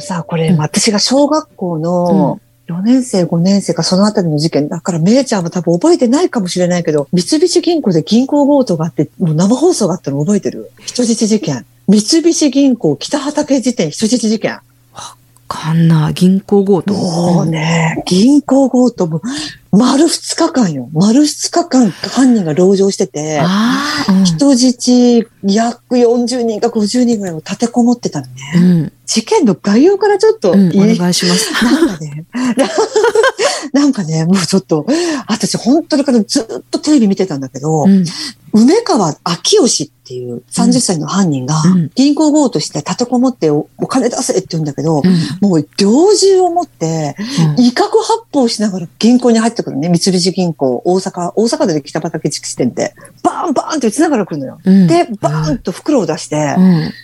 のさ、これ、私が小学校の4年生、5年生かそのあたりの事件。だから、めいちゃんは多分覚えてないかもしれないけど、三菱銀行で銀行強盗があって、もう生放送があったの覚えてる人質事件。三菱銀行北畠時点人質事件。かんな、銀行強盗？もうね、銀行強盗も、丸2日間よ。丸2日間犯人が籠城してて、人質約40人か50人ぐらいを立てこもってたのね。うん、事件の概要からちょっと、うん、お願いします。なんかね、なんかね、もうちょっと、私本当にからずっとテレビ見てたんだけど、うん、梅川明義っていう30歳の犯人が銀行強盗して立てこもってお金出せって言うんだけど、もう猟銃を持って威嚇発砲しながら銀行に入ってくるね。三菱銀行、大阪、大阪で北畑地区支店って、バーンバーンって打ちながら来るのよ。で、バーンと袋を出して、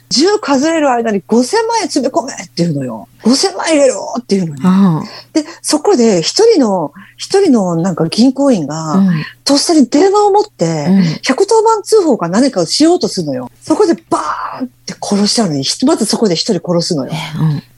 銃数える間に5000万円詰め込めって言うのよ。5000万円入れろっていうのね。で、そこで一人の、一人のなんか銀行員が、とっさに電話を持って、110番通報か何かをしようとするのよ。そこでバーンって殺しちゃうのに、まずそこで一人殺すのよ。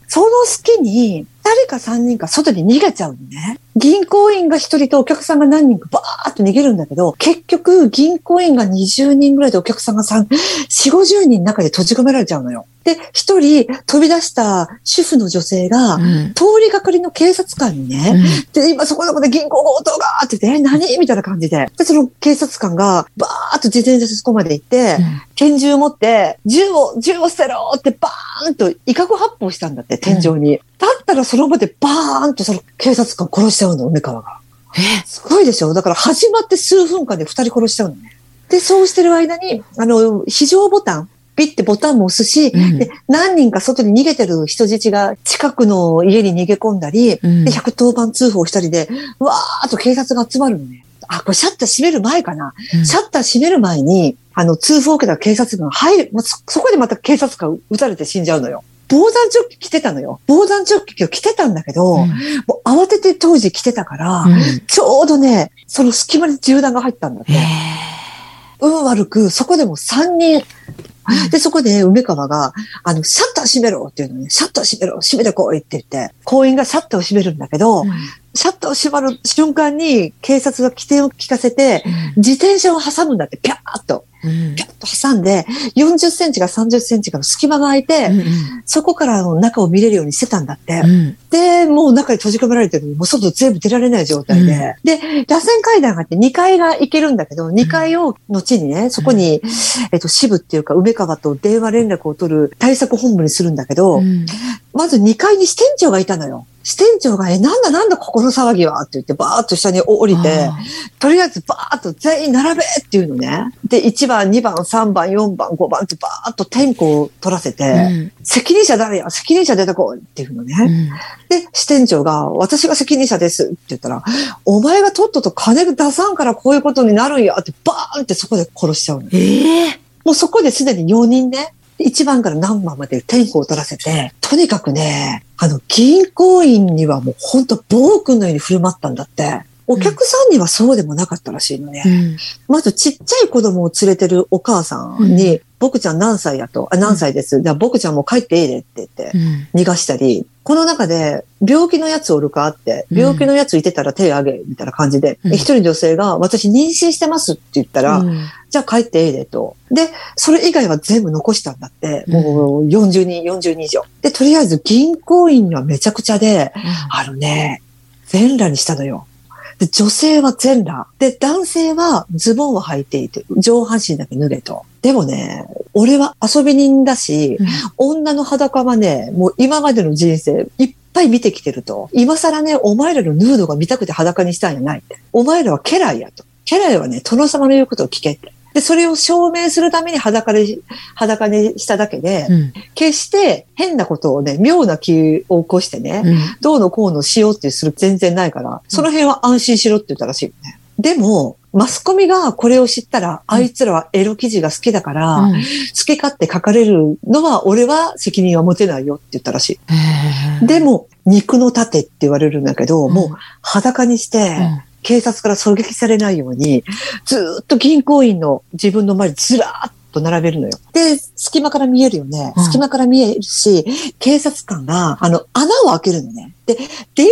その隙に、二人か三人か外に逃げちゃうのね。銀行員が一人とお客さんが何人かバーッと逃げるんだけど、結局銀行員が20人ぐらいでお客さんが3、4、50人の中で閉じ込められちゃうのよ。で、一人飛び出した主婦の女性が、うん、通りがかりの警察官にね、うん、で、今そこそこで銀行強盗がって言って、え、何？みたいな感じで。で、その警察官が、バーッと自転車でそこまで行って、うん、拳銃を持って、銃を、銃を捨てろってバーンと威嚇発砲したんだって、天井に。だったらその場でバーンとその警察官殺しちゃうの、梅川が。え？すごいでしょ？だから始まって数分間で二人殺しちゃうのね。で、そうしてる間に、あの、非常ボタン、ピッてボタンも押すし、うん、で何人か外に逃げてる人質が近くの家に逃げ込んだり、うん、で110番通報したりで、わーっと警察が集まるのね。あ、これシャッター閉める前かな？うん、シャッター閉める前に、あの、通報を受けた警察が入る、そ、そこでまた警察官撃たれて死んじゃうのよ。防弾チョッキ着てたのよ。防弾チョッキを着てたんだけど、うん、もう慌てて当時着てたから、うん、ちょうどね、その隙間に銃弾が入ったんだって。運悪く、そこでも3人、で、そこで梅川が、あの、シャッター閉めろっていうのね、シャッター閉めろ、閉めてこいって言って、行員がシャッターを閉めるんだけど、うん、シャッターを閉まる瞬間に警察が規定を聞かせて、自転車を挟むんだって、ピャーっと。ピャッと挟んで、40センチか30センチかの隙間が空いて、うんうん、そこからの中を見れるようにしてたんだって。うん、で、もう中に閉じ込められてるもう外全部出られない状態で。うん、で、螺旋階段があって2階が行けるんだけど、2階を後にね、そこに、えっと、支部っていうか、梅川と電話連絡を取る対策本部にするんだけど、まず2階に支店長がいたのよ。支店長が、え、なんだなんだここの騒ぎは？って言って、バーッと下に降りて、とりあえずバーッと全員並べっていうのね。で、1番、2番、3番、4番、5番ってバーッと点呼を取らせて、うん、責任者誰や？責任者出てこいっていうのね。うん、で、支店長が、私が責任者ですって言ったら、お前がとっとと金出さんからこういうことになるんやって、バーンってそこで殺しちゃうの。ええー、もうそこですでに4人ね、1番から何番まで天候を取らせて、とにかくね、あの、銀行員にはもうほんと暴君のように振る舞ったんだって。お客さんにはそうでもなかったらしいのね。うん、まずちっちゃい子供を連れてるお母さんに、うん、僕ちゃん何歳やと、あ、何歳です。じゃあ僕ちゃんも帰っていいでって言って逃がしたり、この中で病気のやつおるかって、病気のやついてたら手あげ、みたいな感じで、一人女性が私妊娠してますって言ったら、じゃあ帰っていいでと。で、それ以外は全部残したんだって、もう40人、40人以上。で、とりあえず銀行員はめちゃくちゃで、あのね、全裸にしたのよ。で、女性は全裸。で、男性はズボンを履いていて、上半身だけ脱げと。でもね、俺は遊び人だし、うん、女の裸はね、もう今までの人生、いっぱい見てきてると。今更ね、お前らのヌードが見たくて裸にしたんじゃないって。お前らは家来やと。家来はね、殿様の言うことを聞けって。で、それを証明するために裸で、裸にしただけで、うん、決して変なことをね、妙な気を起こしてね、うん、どうのこうのしようってする全然ないから、その辺は安心しろって言ったらしいよね。でも、マスコミがこれを知ったら、あいつらはエロ記事が好きだから、うん、好き勝手書かれるのは、俺は責任は持てないよって言ったらしい。でも、肉の盾って言われるんだけど、もう裸にして、警察から狙撃されないように、ずっと銀行員の自分の前にずらーっと並べるのよ。で、隙間から見えるよね。うん隙間から見えるし、警察官が、あの、穴を開けるのね。で、電気ド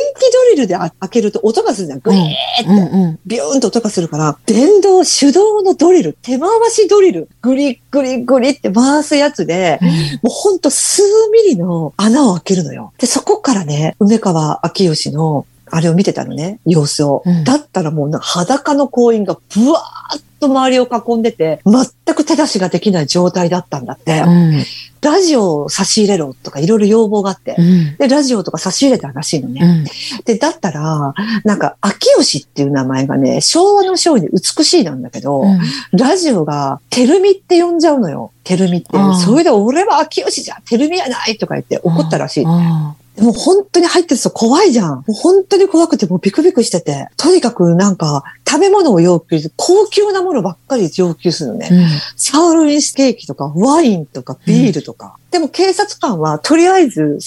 リルであ開けると音がするじゃん。グイーって。うんうん。ビューンと音がするから、電動、手動のドリル、手回しドリル、グリグリグリって回すやつで、もうほんと数ミリの穴を開けるのよ。で、そこからね、梅川明義の、あれを見てたのね、様子を。うんだったらもう裸の行員がブワーッと周りを囲んでて、全く手出しができない状態だったんだって。うん。ラジオを差し入れろとかいろいろ要望があって。うん。で、ラジオとか差し入れたらしいのね。うん。で、だったら、なんか、秋吉っていう名前がね、昭和の昭に美しいなんだけど、ラジオが、てるみって呼んじゃうのよ。てるみってそれで俺は秋吉じゃ、てるみやないとか言って怒ったらしい。あでも本当に入ってると怖いじゃん。もう本当に怖くてもうビクビクしてて。とにかくなんか、食べ物を要求する。高級なものばっかり要求するのね。あ。うん。サーロインステーキとか、ワインとか、ビールとか。でも警察官は、とりあえず、睡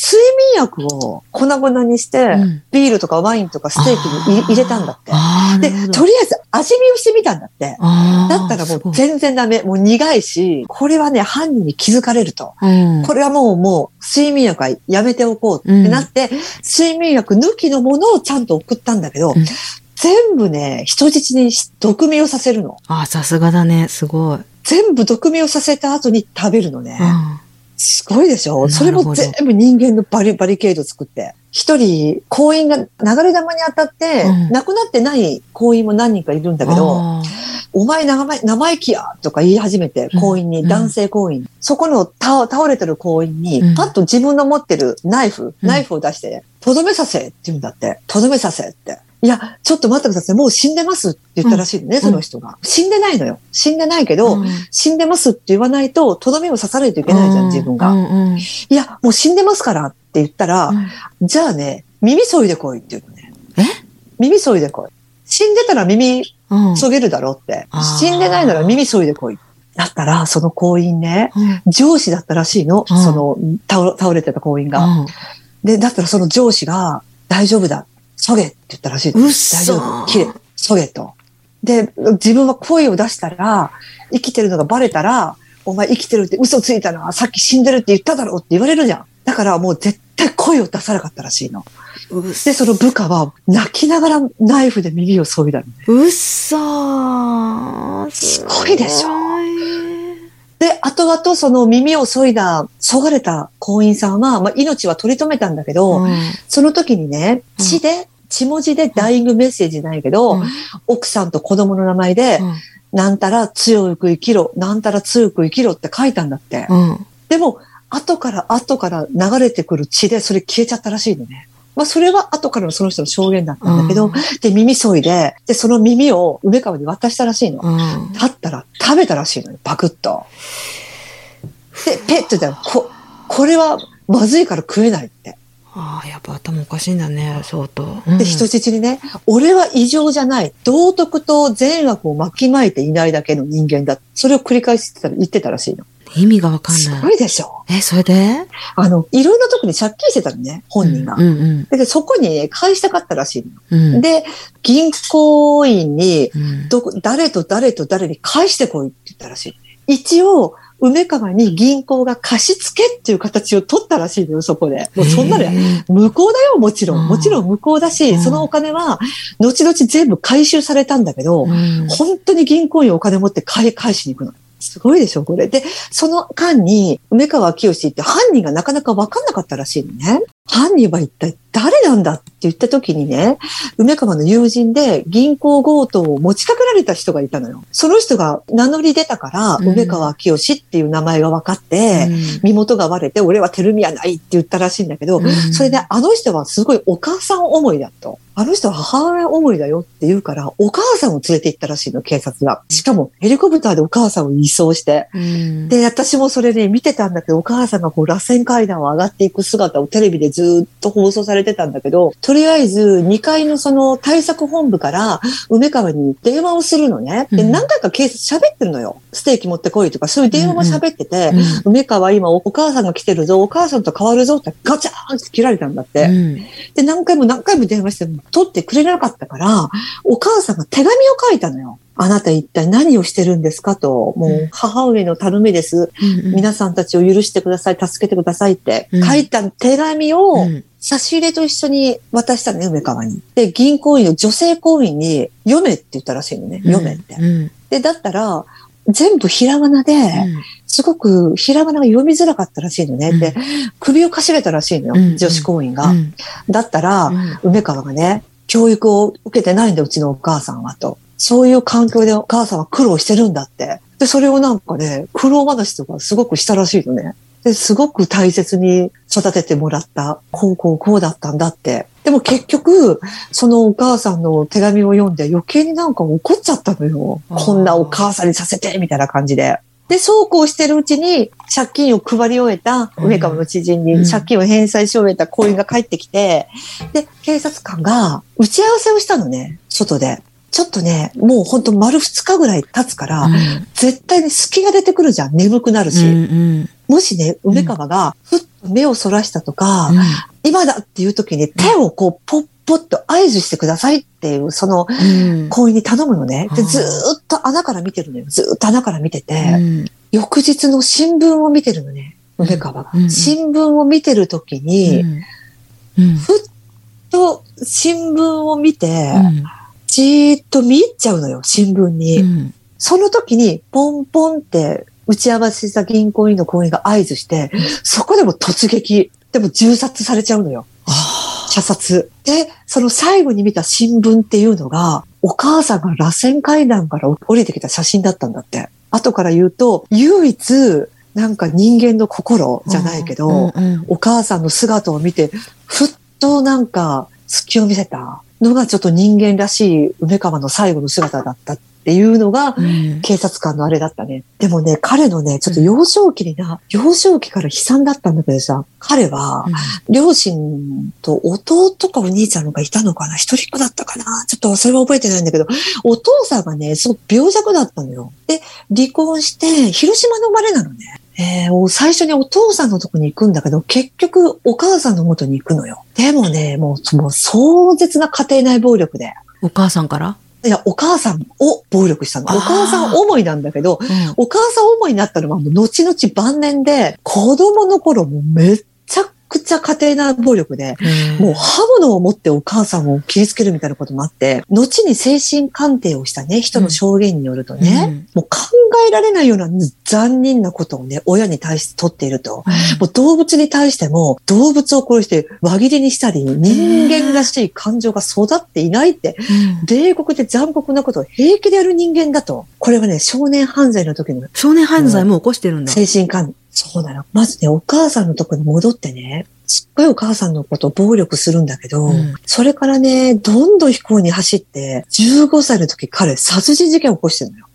眠薬を粉々にして、うんビールとかワインとかステーキに入れたんだって。でとりあえず味見をしてみたんだって。だったらもう全然ダメ。もう苦いし、これはね、犯人に気づかれると。うん。これはもう、もう、睡眠薬はやめておこうってなって、睡眠薬抜きのものをちゃんと送ったんだけど、うん全部ね、人質に毒味をさせるの。ああ、さすがだね。すごい。全部毒味をさせた後に食べるのね。うんすごいでしょ？それも全部人間のバリバリケード作って。一人、行員が流れ玉に当たって、うん亡くなってない行員も何人かいるんだけど、あお前生前生意気やとか言い始めて、うん行員に、うん男性行員。そこの倒倒れてる行員にうん、パッと自分の持ってるナイフ、うんナイフを出して、とどめさせって言うんだって。とどめさせって。いや、ちょっと待ってください。もう死んでますって言ったらしいのね、その人が。死んでないのよ。死んでないけーど、うん死んでますって言わないと、とどめを刺さないといけないじゃん、自分が。うんうんいや、もう死んでますからって言ったら、じゃあね、耳そいでこいって言うのね。え？耳そいでこい。死んでたら耳うんそげるだろって。死んでないなら耳そいでこい。だったら、その行員ね、うん上司だったらしいの。うんその倒れ、てた行員が。うんで、だったらその上司が、大丈夫だ。そげって言ったらしいの。うっそ大丈夫。きれい。そげと。で、自分は声を出したら、生きてるのがバレたら、お前生きてるって嘘ついたな。さっき死んでるって言っただろうって言われるじゃん。だからもう絶対声を出さなかったらしいの。で、その部下は泣きながらナイフで耳を削いだのね。うっそーすごいでしょょで、後々その耳を削いだ、削がれた行員さんは、まあ、命は取り留めたんだけど、その時にね、うん。血で、血文字でダイイングメッセージないけど、奥さんと子供の名前で、なんたら強く生きろ、なんたら強く生きろって書いたんだって。うん。でも、後から後から流れてくる血でそれ消えちゃったらしいのね。まあ、それは後からのその人の証言だったんだけど、うん。で、耳削いで、で、その耳を梅川に渡したらしいの。うん。だったら食べたらしいのよ、パクッと。で、ペットで、こ、これはまずいから食えないって。ああ、やっぱ頭おかしいんだね、相当。で、人質にね、俺は異常じゃない。道徳と善悪を巻きまいていないだけの人間だ。それを繰り返してたら言ってたらしいの。意味がわかんすない。ごいでしょえ、それで？あの、いろんなとこに借金してたのね、本人が。うんうんで、そこにね、返したかったらしいの。うん。で、銀行員に、うんどこ、誰と誰と誰に返してこいって言ったらしい。一応、梅川に銀行が貸し付けっていう形を取ったらしいのよ、そこで。もうそんなの無効だよ、もちろうんん。もちろん無効だし、うんそのお金は、後々全部回収されたんだけど、うん本当に銀行員お金持って返返しに行くの。すごいでしょ、これ。で、その間に、梅川清って犯人がなかなか分かんなかったらしいのね。犯人は一体誰なんだって言った時にね、梅川の友人で銀行強盗を持ちかけられた人がいたのよ。その人が名乗り出たから、うん梅川清っていう名前が分かって、身元が割れて、俺はテルミやないって言ったらしいんだけど、うんそれであの人はすごいお母さん思いだと。あの人は母親思いだよって言うから、お母さんを連れて行ったらしいの、警察が。しかもヘリコプターでお母さんを移送して。うんで、私もそれね、見てたんだけど、お母さんがこう、螺旋階段を上がっていく姿をテレビでずっと放送されてたんだけど、とりあえず2階のその対策本部から梅川に電話をするのね。で、うん何回か警察喋ってるのよ。ステーキ持ってこいとか、そういう電話も喋ってて、うん梅川今お母さんが来てるぞ、お母さんと変わるぞってガチャーンって切られたんだって。うんで、何回も何回も電話しても取ってくれなかったから、お母さんが手紙を書いたのよ。あなた一体何をしてるんですかと、もう母上の頼みです。うん皆さんたちを許してください、助けてくださいってうん書いた手紙をうん差し入れと一緒に渡したのね、梅川に。で、銀行員の女性行員に読めって言ったらしいのね。読めって。うんで、だったら、全部ひらがなで、うんすごくひらがなが読みづらかったらしいのね。うんで、首をかしげたらしいのよ、うん女子行員が。うんだったら、うん梅川がね、教育を受けてないんだ、うちのお母さんはと。そういう環境でお母さんは苦労してるんだって。で、それをなんかね、苦労話とかすごくしたらしいのね。で、すごく大切に育ててもらった。こうこうこうだったんだって。でも結局、そのお母さんの手紙を読んで余計になんか怒っちゃったのよ。こんなお母さんにさせて、みたいな感じで。で、そうこうしてるうちに、借金を配り終えた、うん梅川の知人うんに借金を返済し終えた行員が帰ってきて、で、警察官が打ち合わせをしたのね、外で。ちょっとね、もうほんと丸2日ぐらい経つから、うん絶対に隙が出てくるじゃん。眠くなるし。うんもしね、梅川がふっと目をそらしたとか、うん今だっていう時に手をこう、ポッポッと合図してくださいっていう、そのうん行為に頼むのね。で、あーずーっと穴から見てるのよ。ずーっと穴から見てて、うん翌日の新聞を見てるのね。梅川が。うんうん新聞を見てる時に、うんふっと新聞を見て、うんじーっと見入っちゃうのよ、新聞に。うんその時に、ポンポンって打ち合わせした銀行員の行員が合図して、そこでも突撃。でも銃殺されちゃうのよ。射殺。で、その最後に見た新聞っていうのが、お母さんが螺旋階段から降りてきた写真だったんだって。後から言うと、唯一、なんか人間の心じゃないけど、うんうんお母さんの姿を見て、ふっとなんか隙を見せたのがちょっと人間らしい梅川の最後の姿だったっていうのが、うん警察官のあれだったね。でもね、彼のね、ちょっと幼少期にな、幼少期から悲惨だったんだけどさ、彼は、両親と弟かお兄ちゃんがいたのかな？一人っ子だったかな？ちょっとそれは覚えてないんだけど、お父さんがね、すごく病弱だったのよ。で、離婚して、広島の生まれなのね。えーお最初にお父さんのとこに行くんだけど、結局お母さんの元に行くのよ。でもね、もう、もう壮絶な家庭内暴力で。お母さんから？いや、お母さんを暴力したの。お母さん思いなんだけど、お母さん思いになったのはもう後々晩年で、子供の頃もうめっちゃくちゃ家庭内暴力で、もう刃物を持ってお母さんを切りつけるみたいなこともあって、後に精神鑑定をしたね、人の証言によるとね、もう考えられないような残忍なことをね、親に対して取っていると。もう動物に対しても動物を殺して輪切りにしたり、人間らしい感情が育っていないって、冷酷で残酷なことを平気でやる人間だと。これはね、少年犯罪の時の少年犯罪も起こしてるんだ。精神鑑そうなの。まずね、お母さんのとこに戻ってね、すっごいお母さんのことを暴力するんだけど、うんそれからね、どんどん飛行に走って、15歳の時彼、殺人事件を起こしてるのよ。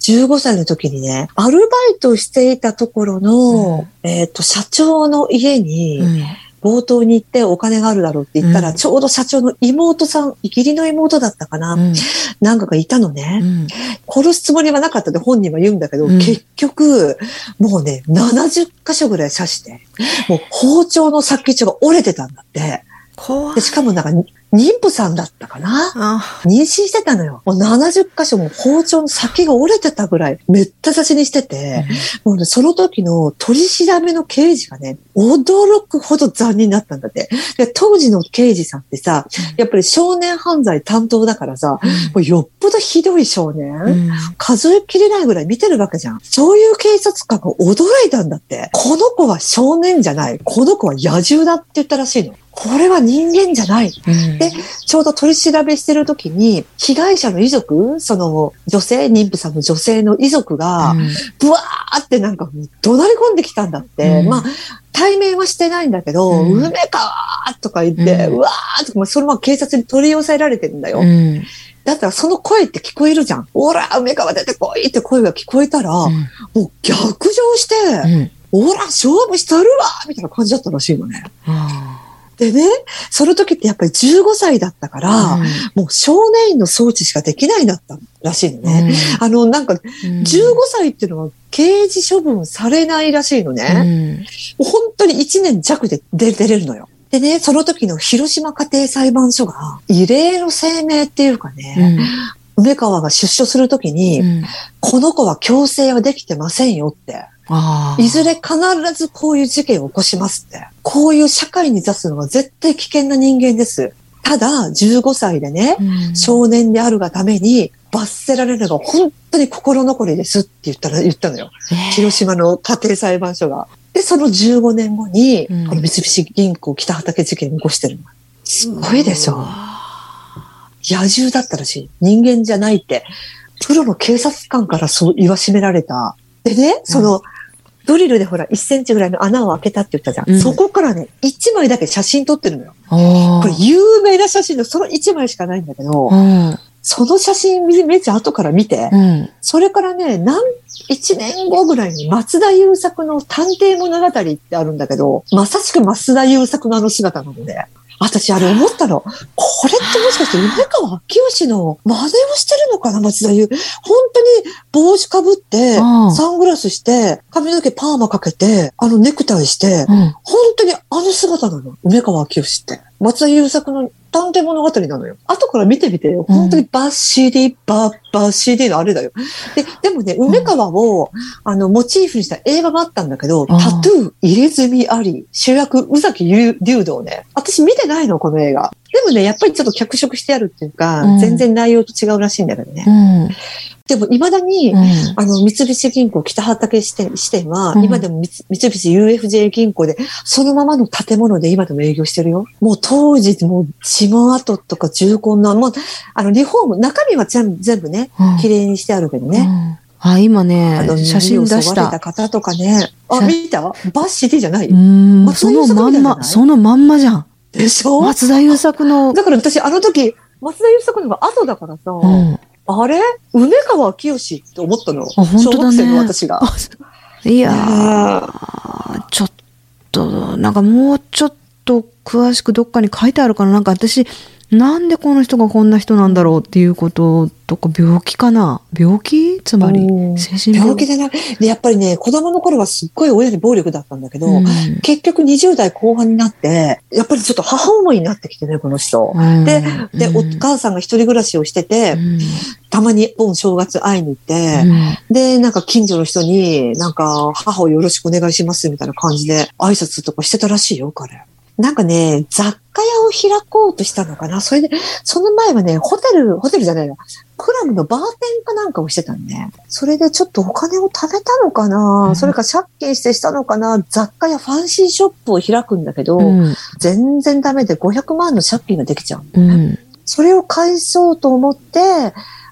15歳の時にね、アルバイトしていたところの、えっ、と、社長の家に、うん冒頭に行ってお金があるだろうって言ったら、うんちょうど社長の妹さん、義理の妹だったかな、うんなんかがいたのね。うん殺すつもりはなかったって本人は言うんだけど、うん結局、もうね、70箇所ぐらい刺して、もう包丁の先っちょが折れてたんだって。怖いで。しかもなんか、妊婦さんだったかな？あ妊娠してたのよ。もう70箇所も包丁の先が折れてたぐらい、めった刺しにしてて、もうね、その時の取り調べの刑事がね、驚くほど残忍だったんだって。で当時の刑事さんってさ、やっぱり少年犯罪担当だからさ、もうよっぽどひどい少年、うん数えきれないぐらい見てるわけじゃん。そういう警察官が驚いたんだって。この子は少年じゃない。この子は野獣だって言ったらしいの。これは人間じゃない。うんでちょうど取り調べしてる時に、被害者の遺族、その女性、妊婦さんの女性の遺族が、うんブワーってなんか怒鳴り込んできたんだって。うんまあ、対面はしてないんだけど、うん梅川とか言って、ううんわーとか、まあそれは警察に取り押さえられてるんだよ。うんだったらその声って聞こえるじゃん。おら、梅川出てこいって声が聞こえたら、もう逆上して、うんおら、勝負したるわみたいな感じだったらしいのね。あでね、その時ってやっぱり15歳だったから、ーもう少年院の装置しかできないんだったらしいのね。あの、なんか、うん15歳っていうのは刑事処分されないらしいのね。もう本当に1年弱で出出れるのよ。でね、その時の広島家庭裁判所が異例の声明っていうかうね、ん梅川が出所するときに、うんこの子は強制はできてませんよって。いずれ必ずこういう事件を起こしますって。こういう社会に出すのは絶対危険な人間です。ただ、15歳でね、うん少年であるがために罰せられるのが本当に心残りですって言ったら、言ったのよ。え広島の家庭裁判所が。で、その15年後に、うんこの三菱銀行北畠事件を起こしてるの。すごいでしょ。野獣だったらしい。人間じゃないって。プロの警察官からそう言わしめられた。でね、その、ドリルでほら、1センチぐらいの穴を開けたって言ったじゃん。うんそこからね、1枚だけ写真撮ってるのよ。これ有名な写真のその1枚しかないんだけど、うん。その写真めっちゃ後から見て、うん。それからね、何、1年後ぐらいに松田優作の探偵物語ってあるんだけど、まさしく松田優作のあの姿なので、私あれ思ったの。これってもしかして梅川昭美の真似をしてるのかな、松田優。本当に帽子かぶって、うんサングラスして、髪の毛パーマかけて、あのネクタイして、うん。本当にあの姿なの。梅川昭美って。松田優作の探偵物語なのよ。後から見てみてよ。本当にバッシーディ、バッバッシーディのあれだよ。で、でもね、梅川を、あの、モチーフにした映画があったんだけど、タトゥー入れ墨あり、主役宇崎竜道ね。私見てないの、この映画。でもね、やっぱりちょっと脚色してあるっていうか、うん全然内容と違うらしいんだけどね。うん。でも、未だに、うん。あの、三菱銀行北畠支店支店は、うん今でも三三菱 UFJ 銀行で、そのままの建物で今でも営業してるよ。もう当時、もう血も跡とか重厚な、もう、あの、リフォーム、中身は全部、全部ね、綺麗にしてあるけどね。うんあ、今あねの、、写真出したた。方とかね。あ、写見た？バッシーじゃない、うん。そのまんま、そのまんまじゃん。でしょ？松田優作の、だから私、あの時、松田優作のが後だからさ、うん。あれ？梅川清って思ったの？あ本当だね小学生の私が。いやねー、ちょっと、なんかもうちょっと詳しくどっかに書いてあるかな。なんか私、なんでこの人がこんな人なんだろうっていうこととか、病気かな？病気？つまりう、ん精神病？病気でなで、やっぱりね、子供の頃はすっごい親に暴力だったんだけど、うん。結局20代後半になって、やっぱりちょっと母思いになってきてね、この人。うん。で、で、おうん。母さんが一人暮らしをしてて、うん。たまに本正月会いに行って、うん。で、なんか近所の人に、なんか母をよろしくお願いしますみたいな感じで挨拶とかしてたらしいよ、彼。なんかね、雑貨屋を開こうとしたのかな？それで、その前はね、ホテル、ホテルじゃないよ。クラブのバーテンかなんかをしてたんね。それでちょっとお金を食べたのかな、うんそれか借金してしたのかな？雑貨やファンシーショップを開くんだけど、うん全然ダメで500万の借金ができちゃう。うんそれを返そうと思って、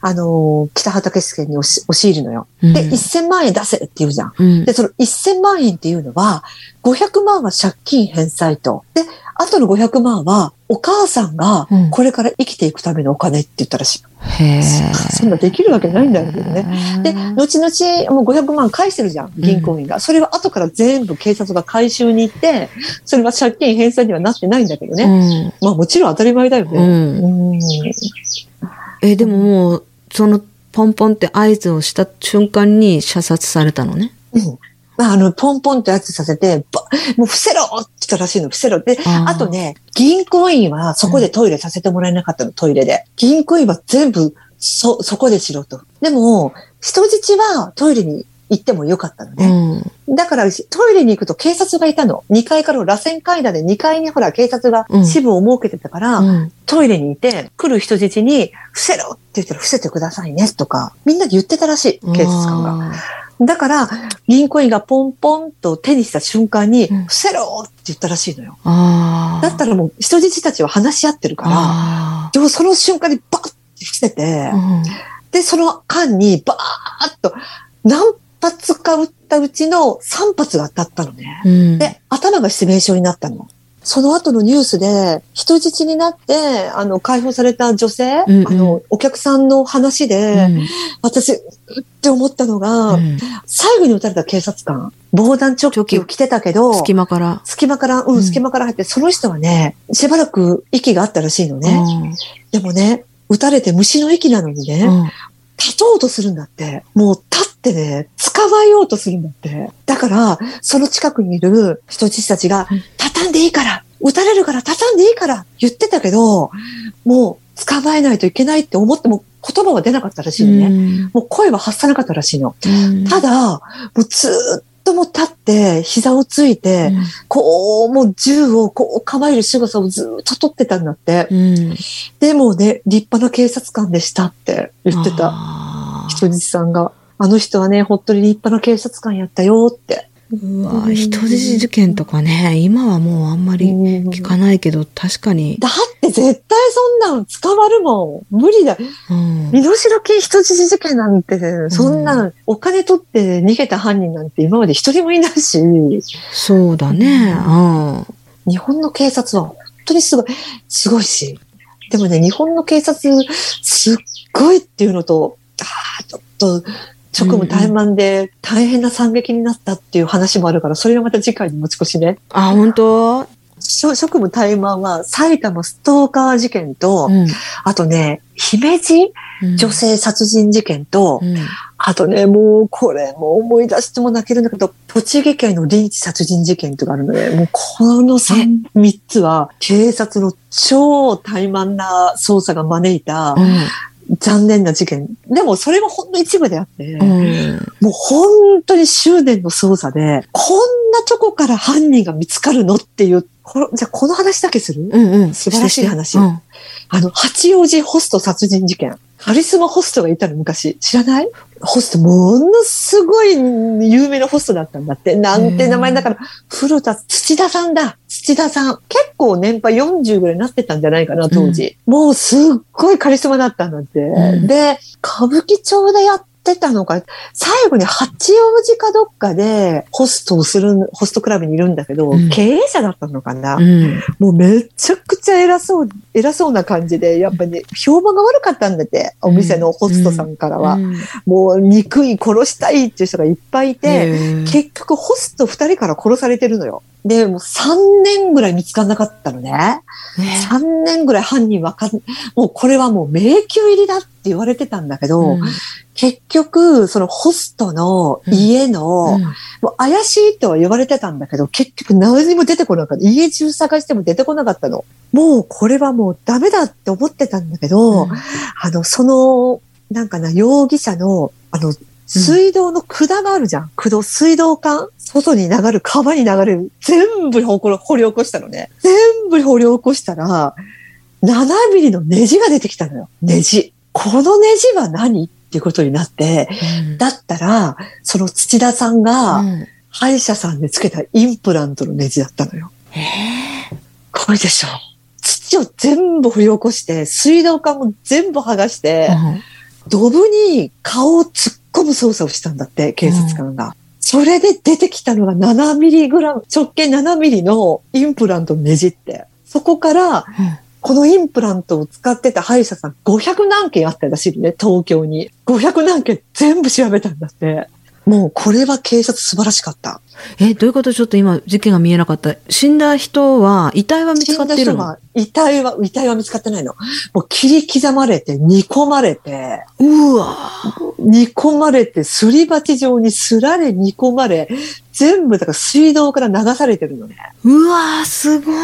あの、北畠助に押し押し入るのよ。うんで、1000万円出せって言うじゃん。うんで、その1000万円っていうのは、500万は借金返済と。で、あとの500万は、お母さんがうん、これから生きていくためのお金って言ったらしい。へーそんなできるわけないんだけどね。で、後々、もう500万返してるじゃん、銀行員が。それは後から全部警察が回収に行って、それは借金返済にはなってないんだけどね。うんまあもちろん当たり前だよね。うんうんえ、でももう、その、ポンポンって合図をした瞬間に射殺されたのね。うんまあ、あの、ポンポンってやつさせて、ばもう伏せろって言ったらしいの、伏せろ。で、あーあとね、銀行員はそこでトイレさせてもらえなかったの、トイレで。銀行員は全部、そ、そこでしろと。でも、人質はトイレに行ってもよかったのうね。ん。だから、トイレに行くと警察がいたの。2階からの螺旋階段で2階にほら警察が支部を設けてたから、うん。トイレにいて、来る人質に、伏せろって言ったら伏せてくださいねとか、みんなで言ってたらしい、警察官が。が。だから、銀行員がポンポンと手にした瞬間に、うん伏せろって言ったらしいのよ。ああ。だったらもう人質たちは話し合ってるから、あでもその瞬間にバッて伏せて。で、その間にバーッと何発か撃ったうちの3発が当たったのね。うん。で、頭が致命傷になったの。その後のニュースで、人質になって、あの、解放された女性、うんうんあの、お客さんの話で、私、うって思ったのが、うん最後に撃たれた警察官、防弾チョッキを着てたけど、隙間から。隙間から、ううんん、隙間から入って、その人はね、しばらく息があったらしいのね。でもね、撃たれて虫の息なのにね、うん。立とうとするんだって。もう立ってね、捕まえようとするんだって。だから、その近くにいる人質たちがうん、畳んでいいから、撃たれるから畳んでいいから言ってたけど、もう捕まえないといけないって思っても言葉は出なかったらしいのね。うんもう声は発さなかったらしいの。うんただ、もうずーっともう立って、膝をついて、うんこう、もう銃をこう構える仕草をずーっと取ってたんだって。うんでもね、立派な警察官でしたって言ってた。人質さんが。あの人はね、ほっとり立派な警察官やったよって。うわ人質事件とかね、今はもうあんまり聞かないけど、確かに。だって絶対そんなの捕まるもん。無理だ。うん身代金人質事件なんて、そんな、お金取って逃げた犯人なんて今まで一人もいないし、そうだね。うん日本の警察は本当にすごい、すごいし。でもね、日本の警察、すっごいっていうのと、ああ、ちょっと、職務怠慢で大変な惨劇になったっていう話もあるから、それはまた次回に持ち越しね。あ、本当？職務怠慢は埼玉ストーカー事件と、うん。あとね、姫路？女性殺人事件と、うん。あとね、もうこれも思い出しても泣けるんだけど、栃木県のリンチ殺人事件とかあるので、もうこの三三つは警察の超怠慢な捜査が招いた残念な事件。でもそれもほんの一部であって、うん。もう本当に執念の捜査で、こんなとこから犯人が見つかるのっていう、このじゃあこの話だけする、うんうん。素晴らしい話うんあの、八王子ホスト殺人事件。カリスマホストがいたの昔。知らない？ホスト、ものすごい有名なホストだったんだって。なんて名前だから、古田、土田さんだ。土田さん。結構年配40ぐらいになってたんじゃないかな、当時。もうすっごいカリスマだったんだって。んで、歌舞伎町でやってたのか、最後に八王子かどっかでホストをする、ホストクラブにいるんだけど、うん。経営者だったのかな、うん。もうめちゃくちゃ偉そう、偉そうな感じで、やっぱり、ね、評判が悪かったんだって、お店のホストさんからは。うん。もう憎い、殺したいっていう人がいっぱいいて、結局ホスト2人から殺されてるのよ。で、もう3年ぐらい見つからなかったのね。ね。3年ぐらい犯人わかん、もうこれはもう迷宮入りだって言われてたんだけど、うん結局、そのホストの家の、うんもう怪しいとは言われてたんだけど、結局何にも出てこなかった。家中探しても出てこなかったの。もうこれはもうダメだって思ってたんだけど、うんあの、その、なんかな、容疑者の、あの、水道の管があるじゃん。管、水道管外に流る、川に流れる。全部掘り掘り起こしたのね。全部掘り起こしたら、7ミリのネジが出てきたのよ。ネジ。このネジは何？っていうことになって、うんだったら、その土田さんが、うん歯医者さんでつけたインプラントのネジだったのよ。へこれでしょ。土を全部掘り起こして、水道管も全部剥がして、ードブに顔を突っ込む操作をしたんだって、警察官が。それで出てきたのが7ミリグラム、直径7ミリのインプラントのネジって。そこから、このインプラントを使ってた歯医者さん500何件あったらしいのね、東京に。500何件全部調べたんだって。もうこれは警察素晴らしかった。え、どういうこと？ちょっと今事件が見えなかった。死んだ人は、遺体は見つかってるの？死んだ人は、遺体は、遺体は見つかってないの。もう切り刻まれて、煮込まれて、うわ煮込まれて、すり鉢状にすられ煮込まれ、全部だから水道から流されてるのね。うわすごい。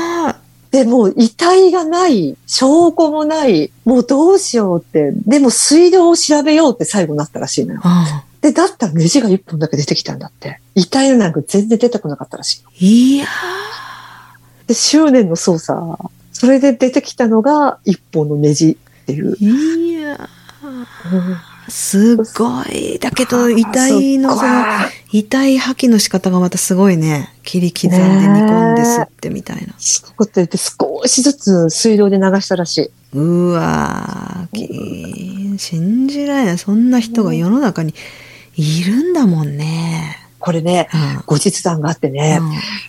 で、もう遺体がない、証拠もない、もうどうしようって、でも水道を調べようって最後になったらしいのよ。あで、だったらネジが一本だけ出てきたんだって。遺体のなんか全然出てこなかったらしいの。いやで、執念の捜査。それで出てきたのが一本のネジっていう。いやすごい。だけど、遺体のその、遺体破棄の仕方がまたすごいね。切り刻んで煮込んで吸ってみたいな。すごくって言って少しずつ水道で流したらしい。うわーき信じられない。そんな人が世の中にいるんだもんね。これね、うん後日談があってね、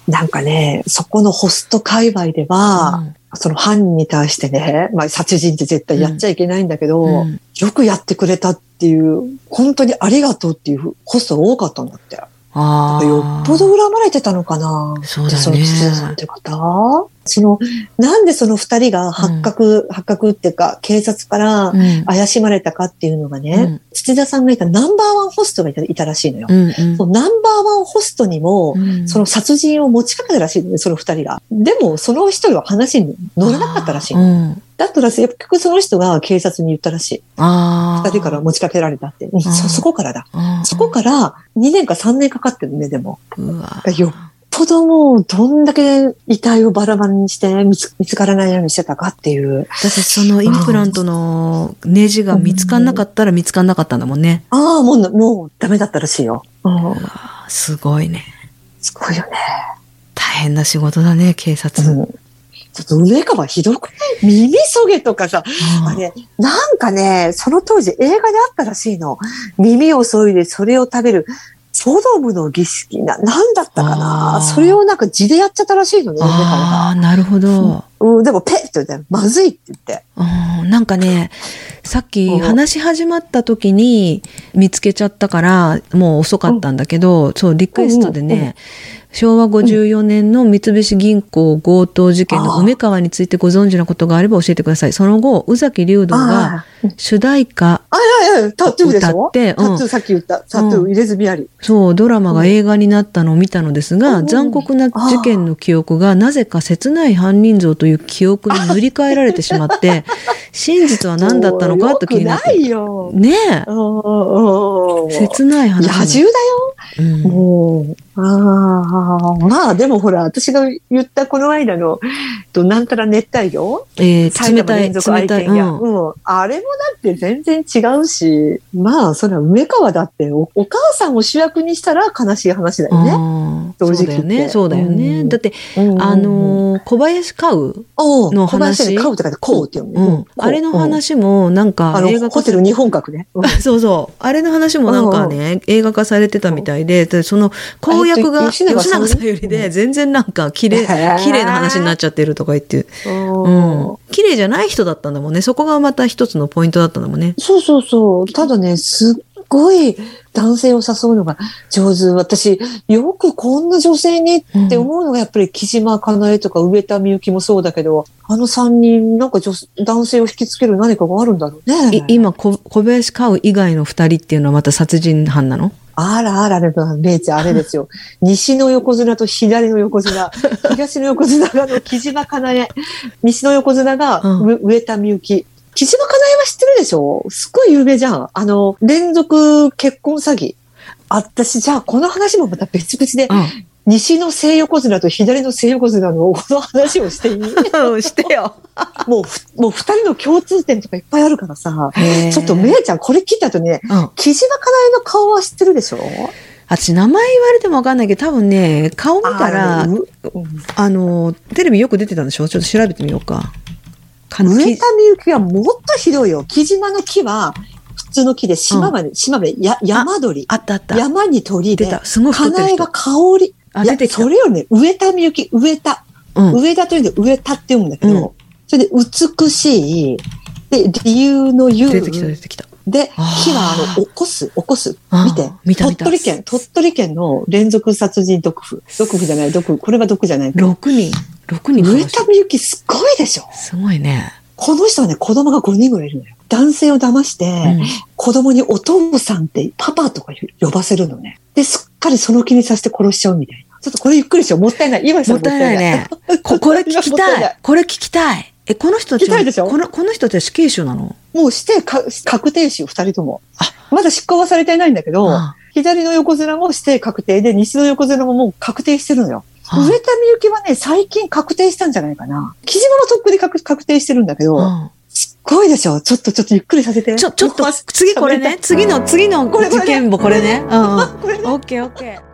うんなんかね、そこのホスト界隈では、その犯人に対してね、まあ殺人って絶対やっちゃいけないんだけど、うんよくやってくれたっていう、本当にありがとうっていうホストが多かったんだって。ああ。よっぽど恨まれてたのかなそうだねでその土田さんって方その、なんでその二人が発覚、発覚っていうか、警察からうん怪しまれたかっていうのがね、うん土田さんがいたナンバーワンホストがいたいたらしいのよ。うんうんそのナンバーワンホストにも、うんその殺人を持ちかけたらしいのね、その二人が。でも、その一人は話に乗らなかったらしい。うんだったら結局その人が警察に言ったらしい。二人から持ちかけられたって。うんそ、そこからだ。うんそこから2年か3年かかってるね、でも。よっぽどもう、どんだけ遺体をバラバラにして見つ見つからないようにしてたかっていう。だってそのインプラントのネジが見つかんなかったら見つかんなかったんだもんね。ああ、もうな、もうダメだったらしいよ。すごいね。すごいよね。大変な仕事だね、警察。うんちょっと梅川ひどくない？耳そげとかさ、うんあれ、なんかね、その当時映画であったらしいの。耳を削いでそれを食べる、ソドムの儀式な、なんだったかあなーそれをなんか字でやっちゃったらしいのね。ああ、なるほど。うん、でもペッって言って、まずいって言って。うんなんかね、さっきうん話し始まった時に見つけちゃったから、もう遅かったんだけど、そう、リクエストでうんうんうんね、昭和54年の三菱銀行強盗事件の梅川についてご存知のことがあれば教えてください。その後、宇崎竜童が主題歌、あ、いやいや、タトゥーでしょ？歌ってうんタトゥーさっき言った。タトゥー入れ墨あり。そう、ドラマが映画になったのを見たのですが、うん残酷な事件の記憶がなぜか切ない犯人像という記憶に塗り替えられてしまって、真実は何だったのかと気になっよくないて。よ。ねえ、切ない話。野獣だよ。うんもう、ああ、まあでもほら、私が言ったこの間の、となんたら熱帯魚？えー埼玉冷たい、冷たい。うんうん。あれもだって全然違うし、まあ、それは梅川だってお、お母さんを主役にしたら悲しい話だよね。うん正直そうだよね。そうだよね。うんだって、うんあ、のー小林買う、おうの小林話で買うとかでこうって読む。うん、あれの話もなんか映画ホテル日本格ね。うん そうそう。あれの話もなんかね、映画化されてたみたいで、でその公約がえっと吉吉永さゆりで全然なんか綺麗、綺麗な話になっちゃってるとか言って、うん。綺麗じゃない人だったんだもんね。そこがまた一つのポイントだったんだもんね。そうそうそう。ただね、すっごい男性を誘うのが上手。私、よくこんな女性にって思うのがやっぱり木島かなえとか上田美幸もそうだけど、あの三人、なんか女男性を引きつける何かがあるんだろうね。い今こ、小林買う以外の二人っていうのはまた殺人犯なの？あらあらね、めいちゃん、あれですよ。西の横綱と左の横綱。東の横綱があの木島かなえ。西の横綱がうん上上田美幸。木島かなえは知ってるでしょ？すっごい有名じゃん。あの、連続結婚詐欺。私、じゃあこの話もまた別々で、うん。西の西横綱と左の西横綱のこの話をしていい？してよ。もうふ、もう二人の共通点とかいっぱいあるからさ。ちょっとめめいちゃん、これ聞いた後ね、うん。木島かなえの顔は知ってるでしょ？私、名前言われてもわかんないけど、多分ね、顔見たら、あのううんあの、テレビよく出てたんでしょ？ちょっと調べてみようか。か上田美幸はもっとひどいよ。木島の木は普通の木で島まで、島までや山鳥。あったあった。山に鳥で、出た。すごい太ってる人花江が。香り。あ、出てきた。それよりね、上田美幸、上田。うん。上田というんで上田って読むんだけど、うんそれで美しい、で、理由の言う。出てきた出てきた。で、あー木はあの、起こす、起こす。見て。見た鳥取県、鳥取県の連続殺人毒婦。毒婦じゃない、毒、これは毒じゃない。6人。6人上殺し田美幸すっごいでしょすごいね。この人はね、子供が5人ぐらいいるのよ。男性を騙して、うん子供にお父さんってパパとか呼ばせるのね。で、すっかりその気にさせて殺しちゃうみたいな。ちょっとこれゆっくりしよう。もったいない。今もったいないね。ここれ聞きたい。これ聞きたい。え、この人たちこの、この人たちは死刑囚なの？もう指定か確定死、二人ともあ。まだ執行はされてないんだけど、あ左の横綱も指定確定で、西の横綱ももう確定してるのよ。あ上田美幸はね、最近確定したんじゃないかな。木島もとっくに確確定してるんだけど、うんすっごいでしょ？ちょっとちょっとゆっくりさせて。ちょ、ちょっと次これね？次の、次の事件簿これね？うんうん。これねオッケーオッケー。